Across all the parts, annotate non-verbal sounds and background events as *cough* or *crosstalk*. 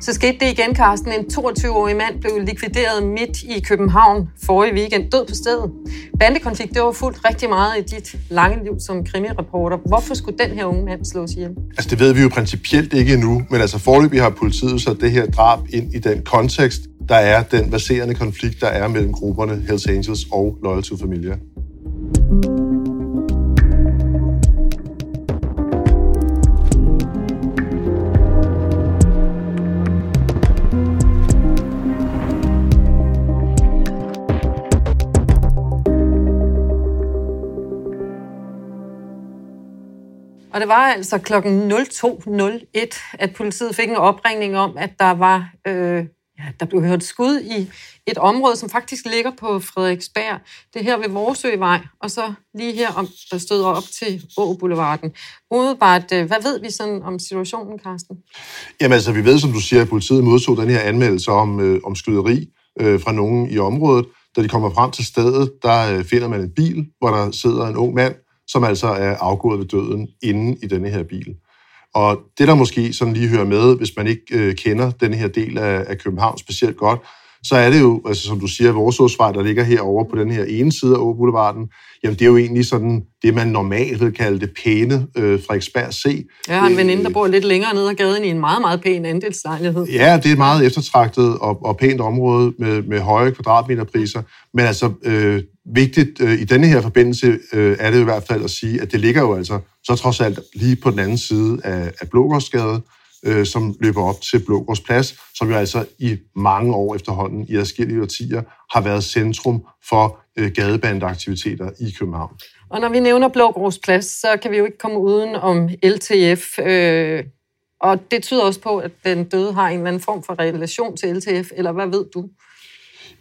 Så skete det igen, Carsten. En 22-årig mand blev likvideret midt i København forrige weekend. Død på stedet. Bandekonflikt, det var fuldt rigtig meget i dit lange liv som krimireporter. Hvorfor skulle den her unge mand slås ihjel? Altså det ved vi jo principielt ikke endnu, men altså forløbig har politiet så det her drab ind i den kontekst, der er den baserende konflikt, der er mellem grupperne Hells Angels og Loyal to Familia. Og det var altså klokken 02.01, at politiet fik en opringning om, at der var øh, ja, der blev hørt skud i et område, som faktisk ligger på Frederiksberg. Det er her ved Vorsøvej, og så lige her om, der stod op til Å Boulevarden. Umiddelbart, øh, hvad ved vi sådan om situationen, Carsten? Jamen altså, vi ved, som du siger, at politiet modtog den her anmeldelse om, øh, om skyderi øh, fra nogen i området. Da de kommer frem til stedet, der øh, finder man en bil, hvor der sidder en ung mand, som altså er afgået ved døden inde i denne her bil. Og det, der måske sådan lige hører med, hvis man ikke øh, kender den her del af, af København specielt godt, så er det jo, altså som du siger, Vorsåsvej, der ligger herovre på den her ene side af Åboulevarden, jamen det er jo egentlig sådan det, man normalt vil kalde det pæne øh, Frederiksberg C. Jeg har en veninde, der bor lidt længere ned ad gaden i en meget, meget pæn andelslejlighed. Ja, det er et meget eftertragtet og, og pænt område med, med høje kvadratmeterpriser. Men altså øh, vigtigt øh, i denne her forbindelse øh, er det i hvert fald at sige, at det ligger jo altså så trods alt lige på den anden side af, af Blågårdsgade, øh, som løber op til Blågårdsplads, som jo altså i mange år efterhånden, i adskillige årtier, har været centrum for øh, gadebandeaktiviteter i København. Og når vi nævner Blågårdsplads, så kan vi jo ikke komme uden om LTF. Øh, og det tyder også på, at den døde har en eller anden form for relation til LTF, eller hvad ved du?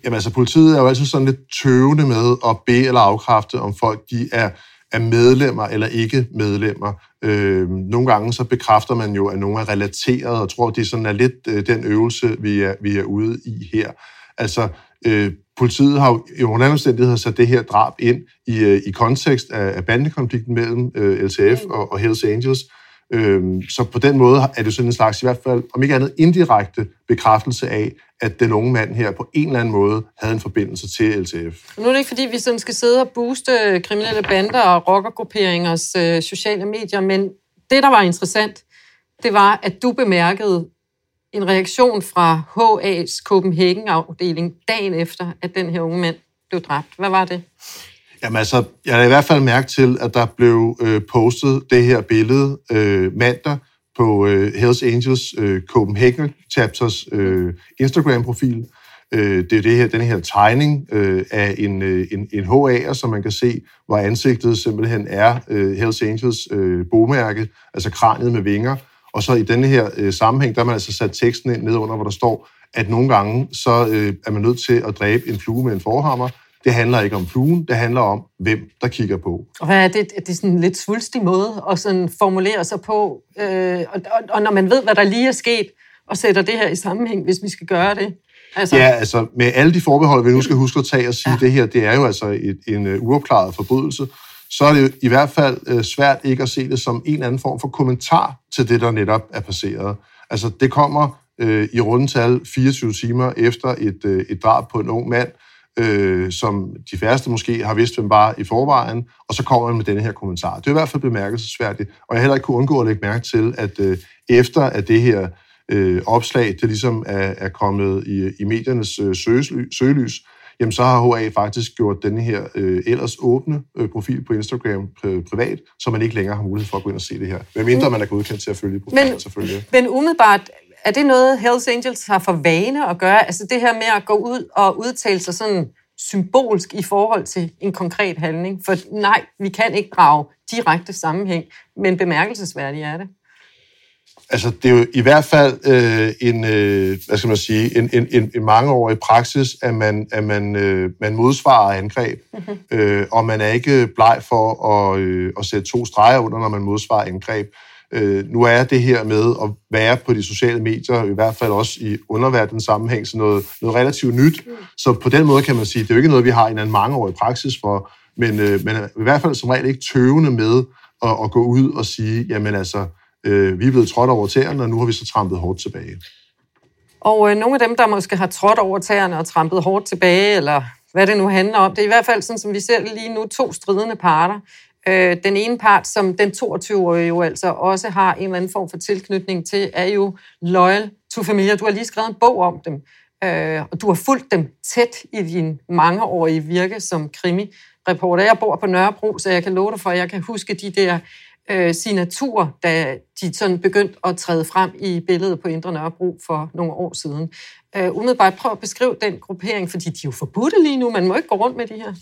Jamen altså, politiet er jo altid sådan lidt tøvende med at bede eller afkræfte, om folk de er, er medlemmer eller ikke medlemmer. Øh, nogle gange så bekræfter man jo, at nogen er relateret, og tror, det sådan er lidt øh, den øvelse, vi er, vi er ude i her. Altså, øh, politiet har jo i under omstændigheder sat det her drab ind i, øh, i kontekst af, af bandekonflikten mellem øh, LTF og, og Hells Angels. Øhm, Øhm, så på den måde er det sådan en slags, i hvert fald, om ikke andet indirekte bekræftelse af, at den unge mand her på en eller anden måde havde en forbindelse til LTF. Nu er det ikke, fordi vi sådan skal sidde og booste kriminelle bander og rockergrupperingers øh, sociale medier, men det, der var interessant, det var, at du bemærkede en reaktion fra HA's Copenhagen-afdeling dagen efter, at den her unge mand blev dræbt. Hvad var det? Jamen altså, jeg har i hvert fald mærke til, at der blev øh, postet det her billede øh, mandag på øh, Hells Angels øh, Copenhagen Chapters øh, Instagram-profil. Øh, det er det her, den her tegning øh, af en, øh, en, en HA'er, som man kan se, hvor ansigtet simpelthen er øh, Hells Angels øh, bogmærke, altså kraniet med vinger. Og så i denne her øh, sammenhæng, der har man altså sat teksten ind nedunder, hvor der står, at nogle gange så øh, er man nødt til at dræbe en flue med en forhammer, det handler ikke om fluen, det handler om, hvem der kigger på. Og hvad er det? Det er sådan en lidt svulstig måde at sådan formulere sig på. Øh, og, og, og når man ved, hvad der lige er sket, og sætter det her i sammenhæng, hvis vi skal gøre det. Altså... Ja, altså med alle de forbehold, vi nu skal huske at tage og sige, ja. det her, det er jo altså et, en uh, uopklaret forbrydelse, så er det jo i hvert fald uh, svært ikke at se det som en eller anden form for kommentar til det, der netop er passeret. Altså det kommer uh, i rundetal 24 timer efter et, uh, et drab på en ung mand, øh, som de færreste måske har vidst, hvem var i forvejen, og så kommer man med denne her kommentar. Det er i hvert fald bemærkelsesværdigt, og jeg heller ikke kunne undgå at lægge mærke til, at øh, efter at det her øh, opslag, det ligesom er, er kommet i, i mediernes øh, søgelys, søgelys, jamen så har HA faktisk gjort denne her øh, ellers åbne øh, profil på Instagram øh, privat, så man ikke længere har mulighed for at gå ind og se det her. Hvem mindre man er godkendt til at følge profilen, men, selvfølgelig. Men umiddelbart, er det noget, Hells Angels har for vane at gøre? Altså det her med at gå ud og udtale sig sådan symbolsk i forhold til en konkret handling? For nej, vi kan ikke drage direkte sammenhæng, men bemærkelsesværdigt er det. Altså, det er jo i hvert fald øh, en, øh, hvad skal man sige, en, en, en, en mangeårig praksis, at man, at man, øh, man modsvarer angreb, mm-hmm. øh, og man er ikke bleg for at, øh, at sætte to streger under, når man modsvarer angreb. Øh, nu er det her med at være på de sociale medier, i hvert fald også i underverdenens sammenhæng, så noget, noget relativt nyt. Så på den måde kan man sige, det er jo ikke noget, vi har en anden mangeårig praksis for, men øh, men i hvert fald som regel ikke tøvende med at, at gå ud og sige, jamen altså, øh, vi er blevet trådt over tæerne, og nu har vi så trampet hårdt tilbage. Og øh, nogle af dem, der måske har trådt over tæerne og trampet hårdt tilbage, eller hvad det nu handler om, det er i hvert fald sådan, som vi ser lige nu, to stridende parter. Øh, den ene part, som den 22-årige jo altså også har en eller anden form for tilknytning til, er jo Loyal to Familia. Du har lige skrevet en bog om dem, øh, og du har fulgt dem tæt i din mangeårige virke som krimi-reporter. Jeg bor på Nørrebro, så jeg kan love dig for, at jeg kan huske de der øh, signaturer, da de sådan begyndte at træde frem i billedet på Indre Nørrebro for nogle år siden. Øh, umiddelbart prøv at beskrive den gruppering, fordi de er jo forbudte lige nu. Man må ikke gå rundt med de her.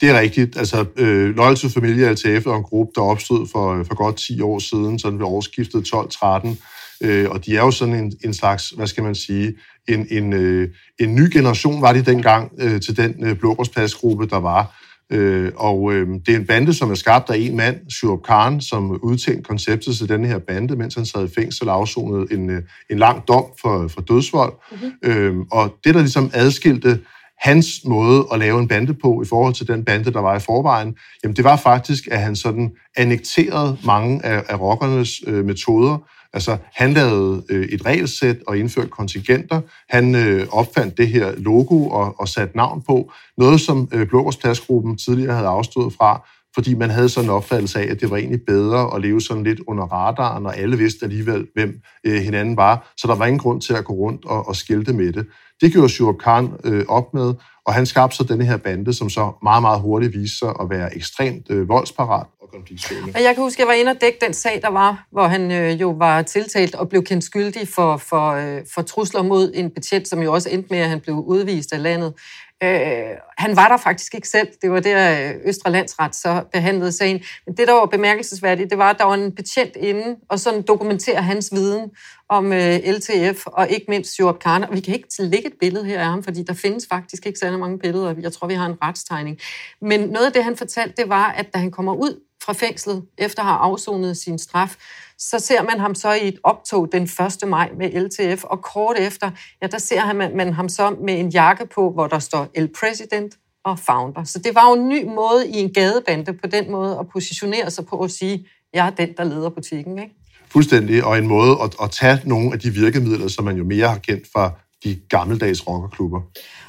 Det er rigtigt. Altså, øh, Loyal to Familie LTF er en gruppe, der opstod for, øh, for godt 10 år siden, sådan ved årsskiftet 12-13. Øh, og de er jo sådan en, en slags, hvad skal man sige, en, en, øh, en ny generation var de dengang øh, til den øh, blågårdspladsgruppe, der var. Øh, og øh, det er en bande, som er skabt af en mand, Shurab Khan, som udtænkte konceptet til denne her bande, mens han sad i fængsel og afsonede en, øh, en lang dom for, for dødsvold. Mm-hmm. Øh, og det, der ligesom adskilte hans måde at lave en bande på i forhold til den bande, der var i forvejen, jamen det var faktisk, at han sådan annekterede mange af, af rockernes øh, metoder, Altså, han lavede øh, et regelsæt og indførte kontingenter. Han øh, opfandt det her logo og, og satte navn på. Noget, som øh, Blågårdspladsgruppen tidligere havde afstået fra, fordi man havde sådan en opfattelse af, at det var egentlig bedre at leve sådan lidt under radaren, og alle vidste alligevel, hvem øh, hinanden var. Så der var ingen grund til at gå rundt og, og skilte med det. Det gjorde Shurab Khan øh, op med, og han skabte så denne her bande, som så meget, meget hurtigt viste sig at være ekstremt øh, voldsparat og konfliktskående. Og jeg kan huske, at jeg var inde og dække den sag, der var, hvor han øh, jo var tiltalt og blev kendt skyldig for, for, øh, for trusler mod en betjent, som jo også endte med, at han blev udvist af landet. Øh, han var der faktisk ikke selv. Det var der øh, Østre Landsret så behandlede sagen. Men det, der var bemærkelsesværdigt, det var, at der var en betjent inde, og sådan dokumenterer hans viden om øh, LTF, og ikke mindst Sjorb Karner. Vi kan ikke lægge et billede her af ham, fordi der findes faktisk ikke særlig mange billeder. Jeg tror, vi har en retstegning. Men noget af det, han fortalte, det var, at da han kommer ud fra fængslet, efter at have afsonet sin straf, så ser man ham så i et optog den 1. maj med LTF, og kort efter, ja, der ser man, man ham så med en jakke på, hvor der står El President og Founder. Så det var jo en ny måde i en gadebande på den måde at positionere sig på at sige, jeg er den, der leder butikken. Ikke? Fuldstændig, og en måde at, at tage nogle af de virkemidler, som man jo mere har kendt fra de gammeldags rockerklubber.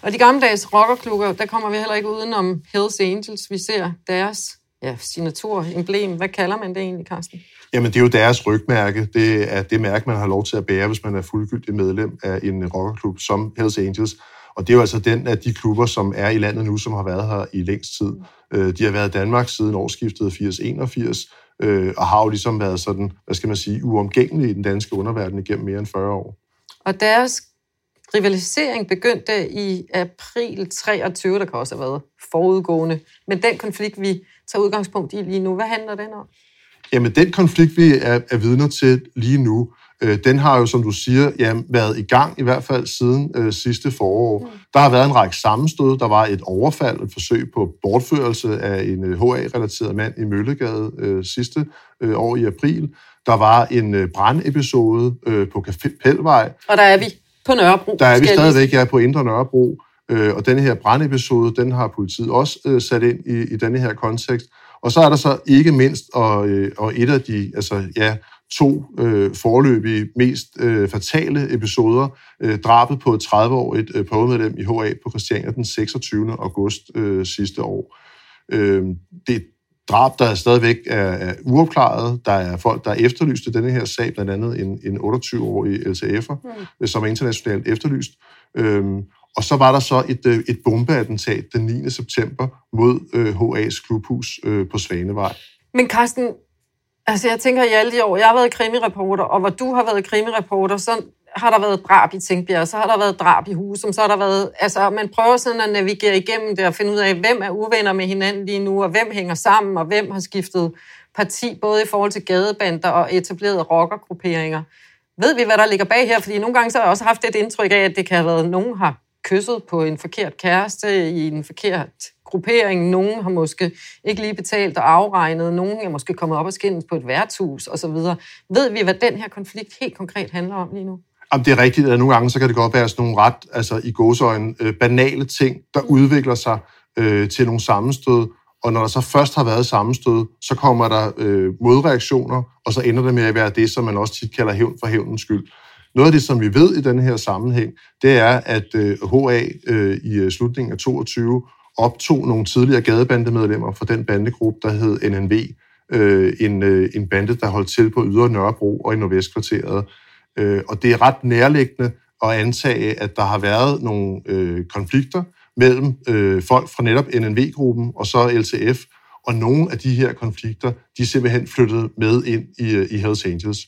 Og de gammeldags rockerklubber, der kommer vi heller ikke udenom Hells Angels. Vi ser deres ja, signatur, emblem. Hvad kalder man det egentlig, Carsten? Jamen, det er jo deres rygmærke. Det er det mærke, man har lov til at bære, hvis man er fuldgyldig medlem af en rockerklub som Hells Angels. Og det er jo altså den af de klubber, som er i landet nu, som har været her i længst tid. Øh, de har været i Danmark siden årsskiftet 80-81, øh, og har jo ligesom været sådan, hvad skal man sige, uomgængelige i den danske underverden igennem mere end 40 år. Og deres rivalisering begyndte i april 23, der kan også have været forudgående. Men den konflikt, vi tager udgangspunkt i lige nu, hvad handler den om? Jamen, den konflikt, vi er, er vidner til lige nu, øh, den har jo, som du siger, ja, været i gang i hvert fald siden øh, sidste forår. Mm. Der har været en række sammenstød. Der var et overfald, et forsøg på bortførelse af en øh, HA-relateret mand i Møllegade øh, sidste øh, år i april. Der var en øh, brandepisode øh, på Café Pelvej. Og der er vi på Nørrebro. Der er vi stadigvæk ja, på Indre Nørrebro. Øh, og denne her brandepisode, den har politiet også øh, sat ind i, i denne her kontekst. Og så er der så ikke mindst, og, øh, og et af de altså, ja, to øh, forløbige mest øh, fatale episoder, øh, drabet på et 30-årigt øh, prøvemedlem i HA på Christiania den 26. august øh, sidste år. Øh, det er drab, der stadigvæk er, er uopklaret. Der er folk, der er efterlyst i denne her sag, blandt andet en, en 28-årig LTF'er, mm. som er internationalt efterlyst. Øh, og så var der så et, øh, et bombeattentat den 9. september mod øh, HA's klubhus øh, på Svanevej. Men Carsten, altså jeg tænker i alle de år, jeg har været krimireporter, og hvor du har været krimireporter, så har der været drab i Tænkbjerg, så har der været drab i Husum, så har der været, altså man prøver sådan at navigere igennem det og finde ud af, hvem er uvenner med hinanden lige nu, og hvem hænger sammen, og hvem har skiftet parti, både i forhold til gadebander og etablerede rockergrupperinger. Ved vi, hvad der ligger bag her? Fordi nogle gange så har jeg også haft et indtryk af, at det kan have været, at nogen har kysset på en forkert kæreste i en forkert gruppering. Nogen har måske ikke lige betalt og afregnet. Nogen er måske kommet op og skændes på et værtshus osv. Ved vi, hvad den her konflikt helt konkret handler om lige nu? Jamen, det er rigtigt, at nogle gange så kan det godt være sådan nogle ret, altså i gåsøjen, øh, banale ting, der udvikler sig øh, til nogle sammenstød. Og når der så først har været sammenstød, så kommer der øh, modreaktioner, og så ender det med at være det, som man også tit kalder hævn for hævnens skyld. Noget af det, som vi ved i den her sammenhæng, det er, at øh, HA øh, i øh, slutningen af 22 optog nogle tidligere gadebandemedlemmer fra den bandegruppe, der hed NNV, øh, en, øh, en bande, der holdt til på Ydre Nørrebro og i Nordvestkvarteret. Øh, og det er ret nærliggende at antage, at der har været nogle øh, konflikter mellem øh, folk fra netop NNV-gruppen og så LTF, og nogle af de her konflikter, de er simpelthen flyttet med ind i, øh, i Hells Angels.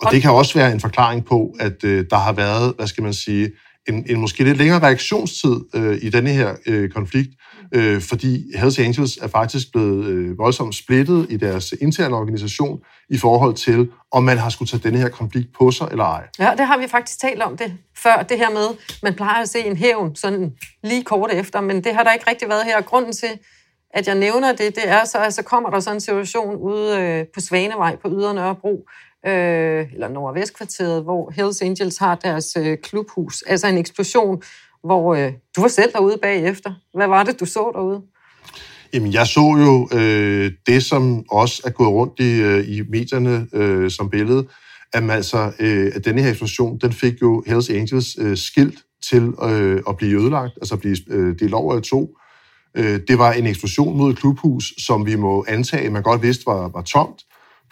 Og det kan også være en forklaring på, at øh, der har været, hvad skal man sige, en, en måske lidt længere reaktionstid øh, i denne her øh, konflikt, øh, fordi Hells Angels er faktisk blevet øh, voldsomt splittet i deres interne organisation i forhold til, om man har skulle tage denne her konflikt på sig eller ej. Ja, det har vi faktisk talt om det før, det her med, man plejer at se en hævn sådan lige kort efter, men det har der ikke rigtig været her. Grunden til, at jeg nævner det, det er så, at så kommer der sådan en situation ude øh, på Svanevej på Ydre Nørrebro, øh, eller Nordvestkvarteret, hvor Hells Angels har deres øh, klubhus. Altså en eksplosion, hvor øh, du var selv derude bagefter. Hvad var det, du så derude? Jamen, jeg så jo øh, det, som også er gået rundt i, øh, i medierne øh, som billede, at, man, altså, øh, at denne her eksplosion, den fik jo Hells Angels øh, skilt til øh, at blive ødelagt, altså blive øh, delt over i to. Øh, det var en eksplosion mod et klubhus, som vi må antage, man godt vidste var, var tomt.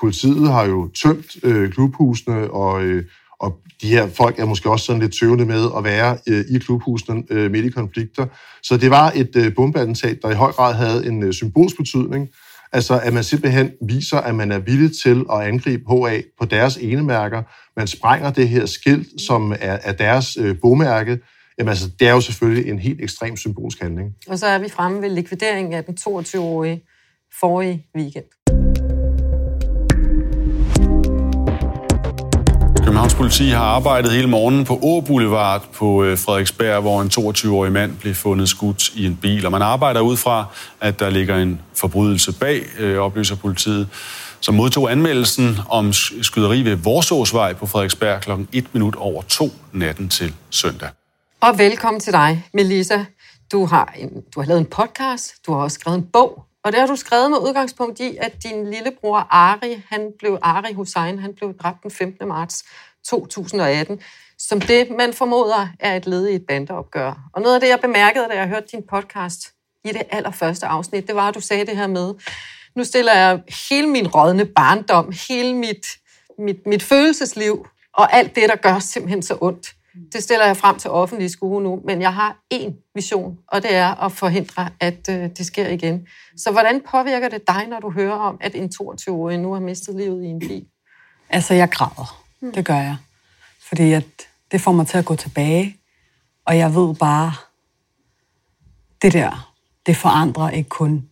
Politiet har jo tømt øh, klubhusene, og, øh, og de her folk er måske også sådan lidt tøvende med at være øh, i klubhusene øh, midt i konflikter. Så det var et øh, bombeattentat, der i høj grad havde en øh, symbolsk betydning. Altså, at man simpelthen viser, at man er villig til at angribe HA på deres enemærker. Man sprænger det her skilt, som er, er deres øh, bomærke. Jamen altså, det er jo selvfølgelig en helt ekstrem symbolsk handling. Og så er vi fremme ved likvideringen af den 22-årige forrige weekend. Københavns politi har arbejdet hele morgenen på Å Boulevard på øh, Frederiksberg, hvor en 22-årig mand blev fundet skudt i en bil. Og man arbejder ud fra, at der ligger en forbrydelse bag, øh, oplyser politiet, som modtog anmeldelsen om skyderi ved Vorsåsvej på Frederiksberg kl. 1 minut over 2 natten til søndag. Og velkommen til dig, Melissa. Du har, en, du har lavet en podcast, du har også skrevet en bog, og det har du skrevet med udgangspunkt i, at din lillebror Ari, han blev Ari Hussein, han blev dræbt den 15. marts 2018, som det, man formoder, er et led i et bandeopgør. Og noget af det, jeg bemærkede, da jeg hørte din podcast i det allerførste afsnit, det var, at du sagde det her med, nu stiller jeg hele min rådne barndom, hele mit, mit, mit følelsesliv, og alt det, der gør simpelthen så ondt det stiller jeg frem til offentlig skue nu, men jeg har én vision, og det er at forhindre, at øh, det sker igen. Så hvordan påvirker det dig, når du hører om, at en 22-årig nu har mistet livet i en bil? Altså, jeg græder. Mm. Det gør jeg. Fordi at det får mig til at gå tilbage, og jeg ved bare, det der, det forandrer ikke kun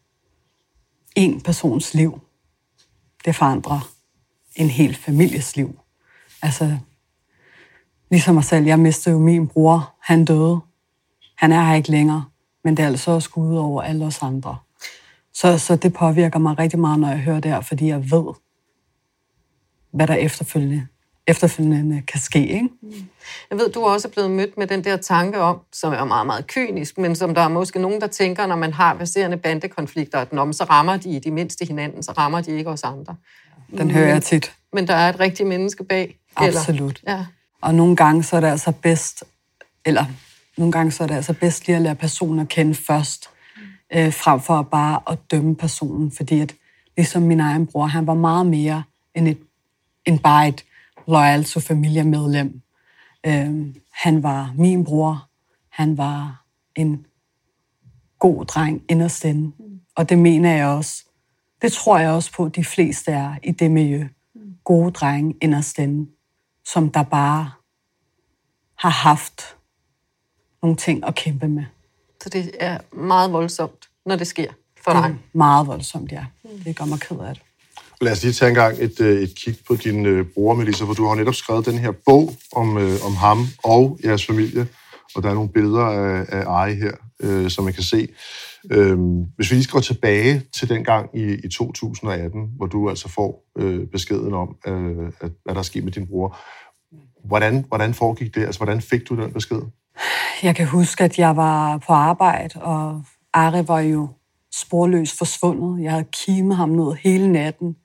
en persons liv. Det forandrer en hel families liv. Altså, Ligesom mig selv, jeg mistede jo min bror. Han døde. Han er her ikke længere. Men det er altså også ud over alle os andre. Så, så det påvirker mig rigtig meget, når jeg hører det her, fordi jeg ved, hvad der efterfølgende, efterfølgende kan ske. Ikke? Jeg ved, du er også blevet mødt med den der tanke om, som er meget, meget kynisk, men som der er måske nogen, der tænker, når man har baserende bandekonflikter, at når så rammer de i de mindste hinanden, så rammer de ikke os andre. Den hører jeg tit. Men der er et rigtigt menneske bag. Absolut. Eller, ja. Og nogle gange så er det altså bedst, eller nogle gange så er det altså bedst lige at lære personen at kende først, øh, frem for bare at dømme personen, fordi at ligesom min egen bror, han var meget mere end, et, end bare et loyal to familiemedlem. Øh, han var min bror, han var en god dreng inderst inde. Og det mener jeg også. Det tror jeg også på, at de fleste er i det miljø. Gode drenge inderst inde som der bare har haft nogle ting at kæmpe med. Så det er meget voldsomt, når det sker for Det dig. er meget voldsomt, ja. Det gør mig ked af det. Lad os lige tage en gang et, øh, et kig på din øh, bror, Melissa, for du har netop skrevet den her bog om, øh, om ham og jeres familie, og der er nogle billeder af, af Ari her, øh, som man kan se. Øh, hvis vi lige skal gå tilbage til den gang i, i 2018, hvor du altså får øh, beskeden om, øh, at, hvad der er sket med din bror. Hvordan, hvordan foregik det? Altså, hvordan fik du den besked? Jeg kan huske, at jeg var på arbejde, og Ari var jo sporløst forsvundet. Jeg havde kimet ham ned hele natten,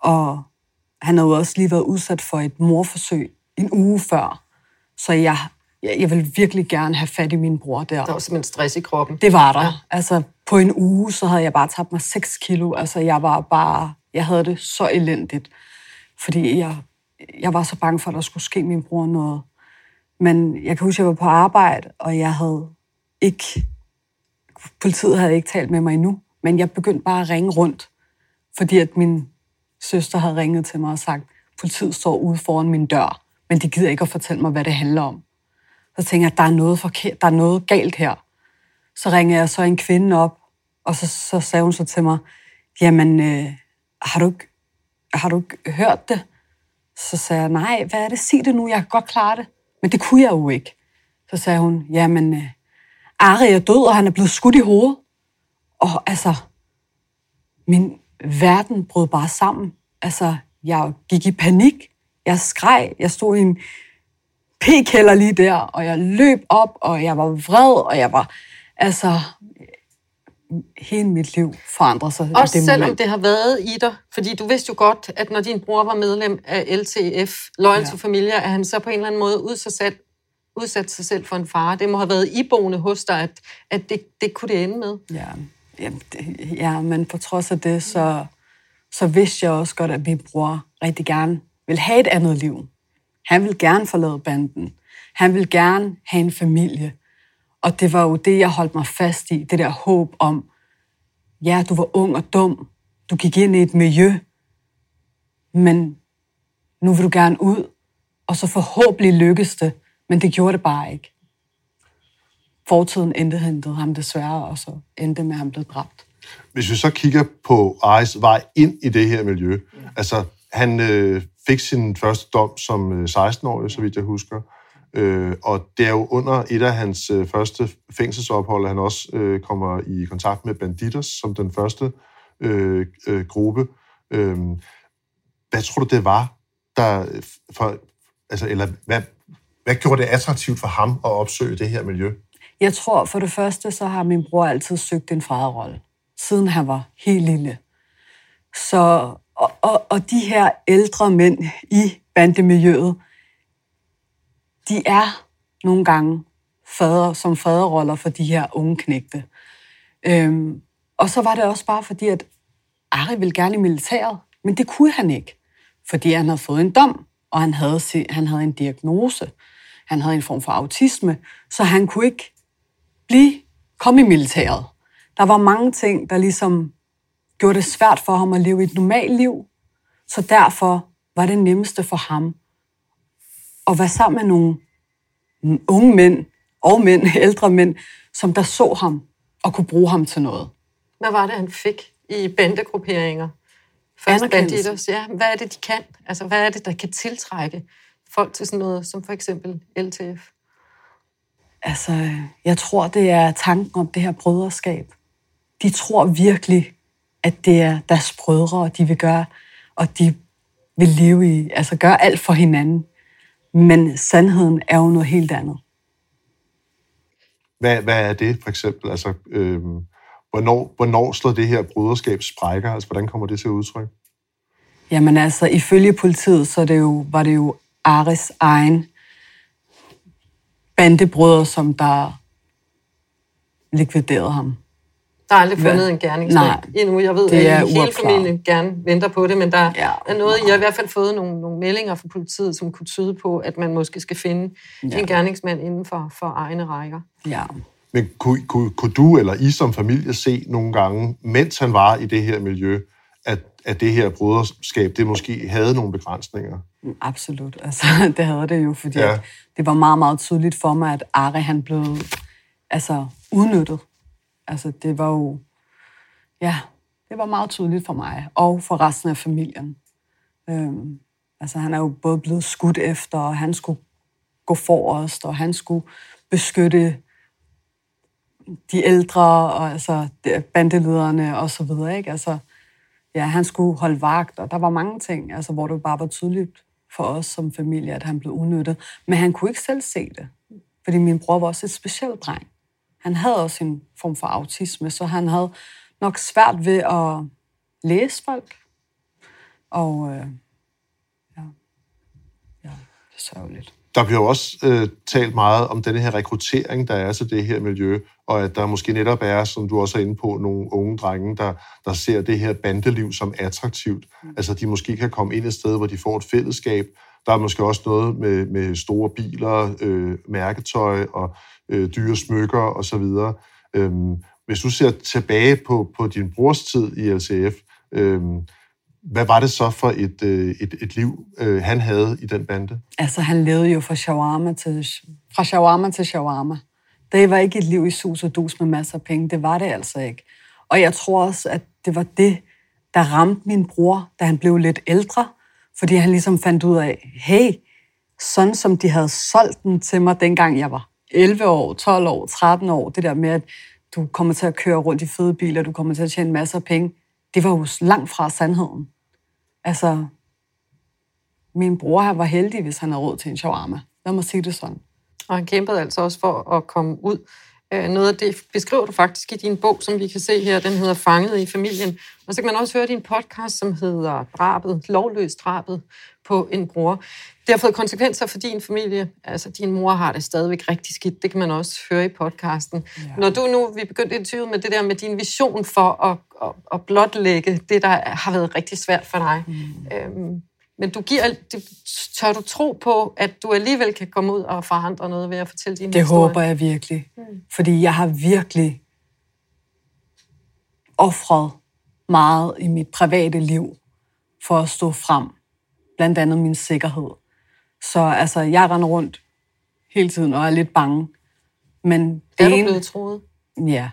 og han havde jo også lige været udsat for et morforsøg en uge før. Så jeg, jeg, jeg ville virkelig gerne have fat i min bror der. Der var simpelthen stress i kroppen. Det var der. Ja. Altså, på en uge, så havde jeg bare tabt mig 6 kilo. Altså, jeg var bare... Jeg havde det så elendigt. Fordi jeg, jeg var så bange for, at der skulle ske min bror noget. Men jeg kan huske, at jeg var på arbejde, og jeg havde ikke... Politiet havde ikke talt med mig endnu, men jeg begyndte bare at ringe rundt, fordi at min søster havde ringet til mig og sagt, politiet står ude foran min dør, men de gider ikke at fortælle mig, hvad det handler om. Så tænker jeg, at der er noget forkert, der er noget galt her. Så ringer jeg så en kvinde op, og så, så sagde hun så til mig, jamen, øh, har, du ikke, har du ikke hørt det? Så sagde jeg, nej, hvad er det? Sig det nu, jeg kan godt klare det. Men det kunne jeg jo ikke. Så sagde hun, jamen, øh, Ari er død, og han er blevet skudt i hovedet. Og altså, min verden brød bare sammen. Altså, jeg gik i panik. Jeg skreg. Jeg stod i en p-kælder lige der, og jeg løb op, og jeg var vred, og jeg var... Altså, hele mit liv forandrede sig. Også det selvom moment. det har været i dig. Fordi du vidste jo godt, at når din bror var medlem af LTF, Loyal to Ja. Familia, at han så på en eller anden måde ud sig selv, udsat sig selv for en fare. Det må have været iboende hos dig, at, at det, det kunne det ende med. Ja, jamen, det, ja, men på trods af det, så, så vidste jeg også godt, at min bror rigtig gerne vil have et andet liv. Han vil gerne forlade banden. Han vil gerne have en familie. Og det var jo det, jeg holdt mig fast i. Det der håb om, ja, du var ung og dum. Du gik ind i et miljø. Men nu vil du gerne ud. Og så forhåbentlig lykkes det. Men det gjorde det bare ikke. Fortiden endte hentede ham desværre, og så endte med, at han blev dræbt. Hvis vi så kigger på Aris vej ind i det her miljø, ja. altså han øh, fik sin første dom som øh, 16-årig, så vidt jeg husker, øh, og det er jo under et af hans øh, første fængselsophold, at han også øh, kommer i kontakt med Banditers som den første øh, øh, gruppe. Øh, hvad tror du, det var, der for, altså, eller hvad, hvad gjorde det attraktivt for ham at opsøge det her miljø? Jeg tror for det første, så har min bror altid søgt en faderrolle, siden han var helt lille. Så, og, og, og de her ældre mænd i bandemiljøet, de er nogle gange fader, som faderroller for de her unge knægte. Øhm, og så var det også bare fordi, at Ari ville gerne i militæret, men det kunne han ikke, fordi han havde fået en dom, og han havde, han havde en diagnose. Han havde en form for autisme, så han kunne ikke blive, komme i militæret. Der var mange ting, der ligesom gjorde det svært for ham at leve et normalt liv. Så derfor var det nemmeste for ham at være sammen med nogle unge mænd og mænd, *laughs* ældre mænd, som der så ham og kunne bruge ham til noget. Hvad var det, han fik i bandegrupperinger? Først banditers, ja. Hvad er det, de kan? Altså, hvad er det, der kan tiltrække folk til sådan noget, som for eksempel LTF? Altså, jeg tror, det er tanken om det her brødreskab. De tror virkelig, at det er deres brødre, og de vil gøre, og de vil leve i, altså gøre alt for hinanden. Men sandheden er jo noget helt andet. Hvad, hvad er det for eksempel? Altså, øh, hvornår, hvornår slår det her broderskab sprækker? Altså, hvordan kommer det til udtryk? Jamen altså, ifølge politiet, så er det jo, var det jo Aris egen bandebrødre, som der likviderede ham. Der er aldrig fundet Hvad? en gerningsmand Nej, endnu. Jeg ved, det er at hele uopklaret. familien gerne venter på det, men der Ja, er noget, jeg har i hvert fald fået nogle, nogle meldinger fra politiet, som kunne tyde på, at man måske skal finde ja. en gerningsmand inden for, for egne rækker. Ja. Men kunne, kunne, kunne du eller I som familie se nogle gange, mens han var i det her miljø, at, at det her broderskab, det måske havde nogle begrænsninger. Absolut. Altså, *laughs* det havde det jo, fordi Ja. det var meget, meget tydeligt for mig, at Ari han blev altså, udnyttet. Altså, det var jo... Ja, det var meget tydeligt for mig, og for resten af familien. Øhm, altså, han er jo både blevet skudt efter, og han skulle gå forrest, og han skulle beskytte de ældre, og altså de- bandelederne og så videre, ikke? Altså, ja, han skulle holde vagt, og der var mange ting, altså, hvor det bare var tydeligt for os som familie, at han blev udnyttet. Men han kunne ikke selv se det, fordi min bror var også et specielt dreng. Han havde også en form for autisme, så han havde nok svært ved at læse folk. Og øh, ja, ja, det er sørgeligt. Der bliver jo også øh, talt meget om denne her rekruttering, der er til det her miljø, og at der måske netop er, som du også er inde på, nogle unge drenge, der, der ser det her bandeliv som attraktivt. Mm. Altså, de måske kan komme ind et sted, hvor de får et fællesskab. Der er måske også noget med, med store biler, øh, mærketøj og øh, dyre smykker osv. Øhm, hvis du ser tilbage på, på din brors tid i LCF, øhm, hvad var det så for et, øh, et, et liv, øh, han havde i den bande? Altså, han levede jo fra shawarma til, fra shawarma til shawarma. Det var ikke et liv i sus og dus med masser af penge. Det var det altså ikke. Og jeg tror også, at det var det, der ramte min bror, da han blev lidt ældre. Fordi han ligesom fandt ud af, hey, sådan som de havde solgt den til mig, dengang jeg var 11 år, 12 år, 13 år, det der med, at du kommer til at køre rundt i fede biler, du kommer til at tjene masser af penge, det var jo langt fra sandheden. Altså, min bror her var heldig, hvis han havde råd til en shawarma. Lad mig sige det sådan. Og han kæmpede altså også for at komme ud. Øh, Noget af det beskriver du faktisk i din bog, som vi kan se her. Den hedder Fanget i familien. Og så kan man også høre din podcast, som hedder Drabet, lovløst drabet på en bror. Det har fået konsekvenser for din familie. Altså, din mor har det stadigvæk rigtig skidt. Det kan man også høre i podcasten. Ja. Når du nu, vi begyndte interviewet med det der med din vision for at, at, at blotlægge det, der har været rigtig svært for dig. Mm. Øhm, men du giver, tør du tro på, at du alligevel kan komme ud og forandre noget ved at fortælle din Det historie? håber jeg virkelig. Mm. Fordi jeg har virkelig offret meget i mit private liv for at stå frem. Blandt andet min sikkerhed. Så altså, jeg render rundt hele tiden og er lidt bange. Men det Er du ene- blevet troet? Ja.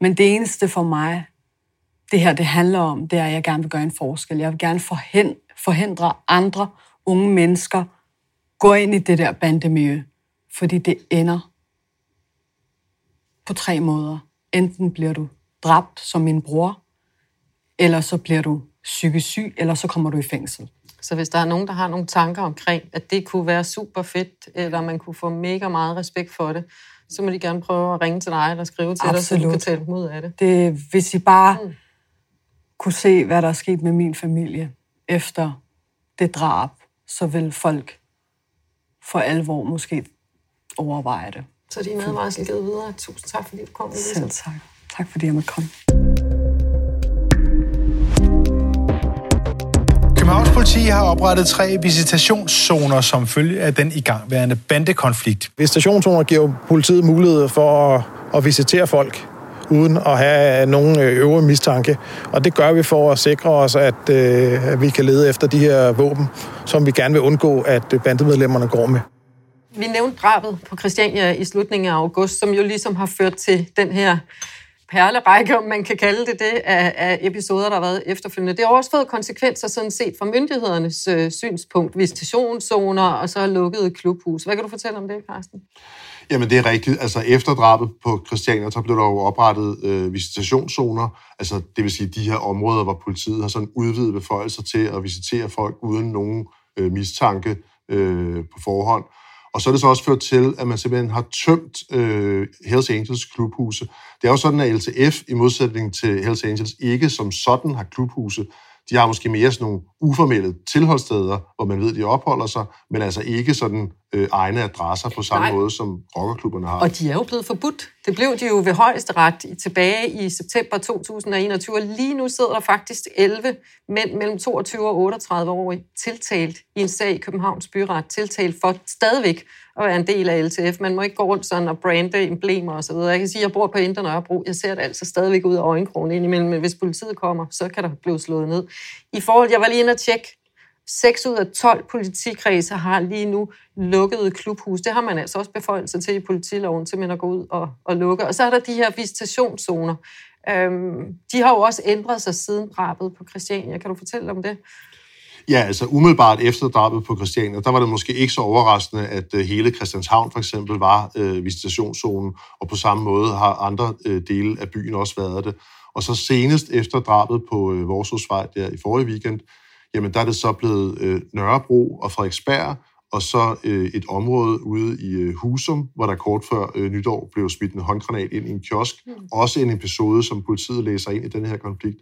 Men det eneste for mig, det her det handler om, det er, at jeg gerne vil gøre en forskel. Jeg vil gerne forhindre, forhindre andre unge mennesker gå ind i det der bandemiljø. Fordi det ender på tre måder. Enten bliver du dræbt som min bror, eller så bliver du psykisk syg, eller så kommer du i fængsel. Så hvis der er nogen, der har nogle tanker omkring, at det kunne være super fedt, eller man kunne få mega meget respekt for det, så må de gerne prøve at ringe til dig eller skrive til dig, så du kan Absolut. tale dem ud af det. Det, hvis I bare mm. kunne se, hvad der er sket med min familie efter det drab, så vil folk for alvor måske overveje det. Så din advarsel givet videre. Tusind tak, fordi du kom. Lisa. Selv tak. Tak fordi jeg måtte komme. Københavns politi har oprettet tre visitationszoner som følge af den igangværende bandekonflikt. Visitationszoner giver jo politiet mulighed for at, at visitere folk uden at have nogen øh, øvre mistanke. Og det gør vi for at sikre os, at, øh, at vi kan lede efter de her våben, som vi gerne vil undgå, at øh, bandemedlemmerne går med. Vi nævnte drabet på Christiania i slutningen af august, som jo ligesom har ført til den her perlerække, om man kan kalde det det, af, af episoder, der har været efterfølgende. Det har også fået konsekvenser sådan set fra myndighedernes øh, synspunkt, visitationszoner og så lukkede klubhus. Hvad kan du fortælle om det, Carsten? Jamen, det er rigtigt. Altså, efter drabet på Christiania, så blev der jo oprettet øh, visitationszoner. Altså, det vil sige de her områder, hvor politiet har sådan udvidet beføjelser til at visitere folk uden nogen øh, mistanke øh, på forhånd. Og så er det så også ført til, at man simpelthen har tømt øh, Hells Angels klubhuse. Det er jo sådan, at LTF i modsætning til Hells Angels ikke som sådan har klubhuse. De har måske mere sådan nogle uformelle tilholdssteder, hvor man ved, de opholder sig, men altså ikke sådan øh, egne adresser på samme Nej. måde, som rockerklubberne har. Og de er jo blevet forbudt. Det blev de jo ved højesteret tilbage i september 2021, og lige nu sidder der faktisk 11 mænd mellem 22 og 38 år tiltalt i en sag i Københavns Byret, tiltalt for stadigvæk at være en del af LTF. Man må ikke gå rundt sådan og brande emblemer og så videre. Jeg kan sige, at jeg bor på Indre Nørrebro. Jeg ser det altså stadigvæk ud af øjenkrogen indimellem, men hvis politiet kommer, så kan der blive slået ned. I forhold, jeg var lige inde og tjekke, 6 ud af 12 politikredse har lige nu lukkede klubhus. Det har man altså også beføjelse til i politiloven, simpelthen at gå ud og, og lukke. Og så er der de her visitationszoner. Øhm, de har jo også ændret sig siden drabet på Christiania. Kan du fortælle om det? Ja, altså umiddelbart efter drabet på Christiania, der var det måske ikke så overraskende, at øh, hele Christianshavn for eksempel var øh, visitationszonen, og på samme måde har andre øh, dele af byen også været det. Og så senest efter drabet på øh, Vorsåsvej der i forrige weekend, jamen der er det så blevet øh, Nørrebro og Frederiksberg, og så øh, et område ude i øh, Husum, hvor der kort før øh, nytår blev smidt en håndgranat ind i en kiosk. Mm. Også en episode, som politiet læser ind i den her konflikt.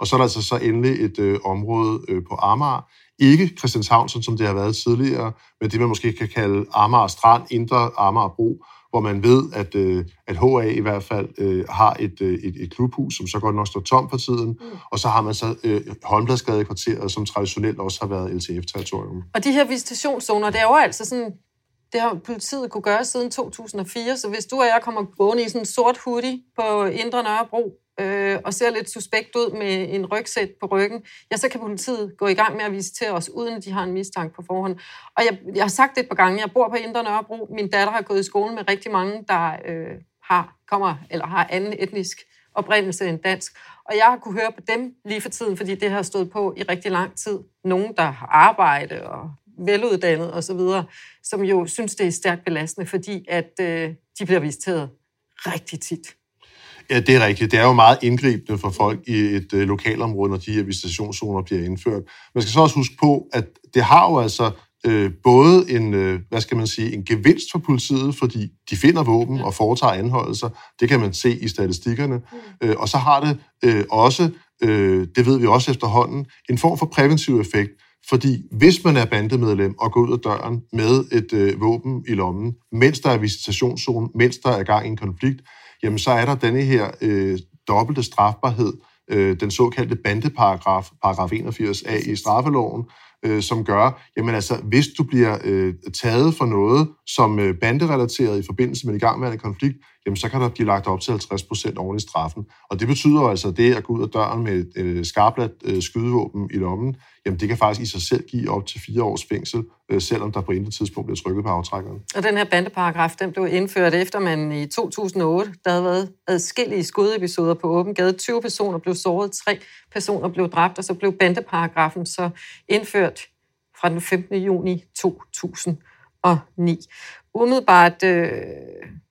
Og så er der altså så endelig et øh, område øh, på Amager. Ikke Christianshavn, som det har været tidligere, men det man måske kan kalde Amager Strand, Indre Amager Bro, hvor man ved, at, øh, at HA i hvert fald øh, har et, øh, et, et klubhus, som så godt nok står tom for tiden, mm. og så har man så øh, Holmbladsgade kvarteret, som traditionelt også har været LTF-territorium. Og de her visitationszoner, det er jo altså sådan, det har politiet kunne gøre siden 2004, så hvis du og jeg kommer gående i sådan en sort hoodie på Indre Nørrebro, øh, og ser lidt suspekt ud med en rygsæt på ryggen, ja, så kan politiet gå i gang med at visitere os, uden at de har en mistanke på forhånd. Og jeg, jeg har sagt det et par gange, jeg bor på Indre Nørrebro, min datter har gået i skole med rigtig mange, der øh, har, kommer, eller har anden etnisk oprindelse end dansk. Og jeg har kunne høre på dem lige for tiden, fordi det har stået på i rigtig lang tid. Nogen, der har arbejde og veluddannet osv., som jo synes, det er stærkt belastende, fordi at øh, de bliver visiteret rigtig tit. Ja, det er rigtigt. Det er jo meget indgribende for folk i et øh, lokalområde, når de her visitationszoner bliver indført. Man skal så også huske på, at det har jo altså øh, både en, øh, hvad skal man sige, en gevinst for politiet, fordi de finder våben og foretager anholdelser. Det kan man se i statistikkerne. Mm. Øh, og så har det øh, også, øh, det ved vi også efterhånden, en form for præventiv effekt. Fordi hvis man er bandemedlem og går ud af døren med et øh, våben i lommen, mens der er visitationszone, mens der er gang i en konflikt, jamen så er der denne her øh, dobbelte strafbarhed, øh, den såkaldte bandeparagraf, paragraf 81a i straffeloven, øh, som gør, jamen altså, hvis du bliver øh, taget for noget som øh, banderelateret i forbindelse med en igangværende konflikt, jamen så kan der blive lagt op til 50 procent oven i straffen. Og det betyder altså, at det at gå ud af døren med et øh, skarpladt øh, skydevåben i lommen, jamen det kan faktisk i sig selv give op til fire års fængsel, øh, selvom der på intet tidspunkt bliver trykket på aftrækkeren. Og den her bandeparagraf, den blev indført efter man i 2008, der havde været adskillige skudepisoder på åben gade. 20 personer blev såret, tre personer blev dræbt, og så blev bandeparagrafen så indført fra den 15. juni 2009. Umiddelbart øh,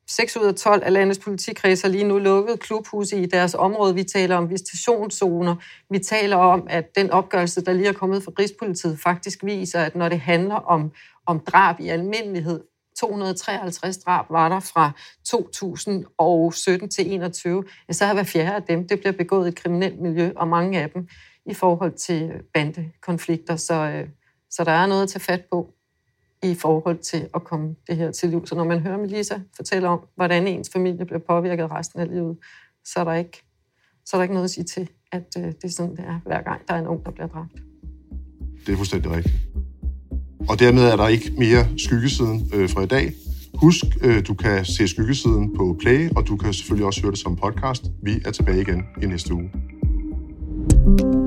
6 ud af 12 af landets politikredse har lige nu lukket klubhuse i deres område. Vi taler om visitationszoner. Vi taler om, at den opgørelse, der lige er kommet fra Rigspolitiet, faktisk viser, at når det handler om, om drab i almindelighed, 253 drab var der fra 2017 til 2021, ja, så har hver fjerde af dem, det bliver begået i et kriminelt miljø, og mange af dem i forhold til bandekonflikter. Så, øh, så der er noget at tage fat på i forhold til at komme det her til liv. Så når man hører Melissa fortælle om, hvordan ens familie bliver påvirket resten af livet, så er der ikke, så er der ikke noget at sige til, at øh, det er sådan, det er, hver gang der er en ung, der bliver dræbt. Det er fuldstændig rigtigt. Og dermed er der ikke mere skyggesiden øh, fra i dag. Husk, øh, du kan se skyggesiden på Play, og du kan selvfølgelig også høre det som podcast. Vi er tilbage igen i næste uge. thank you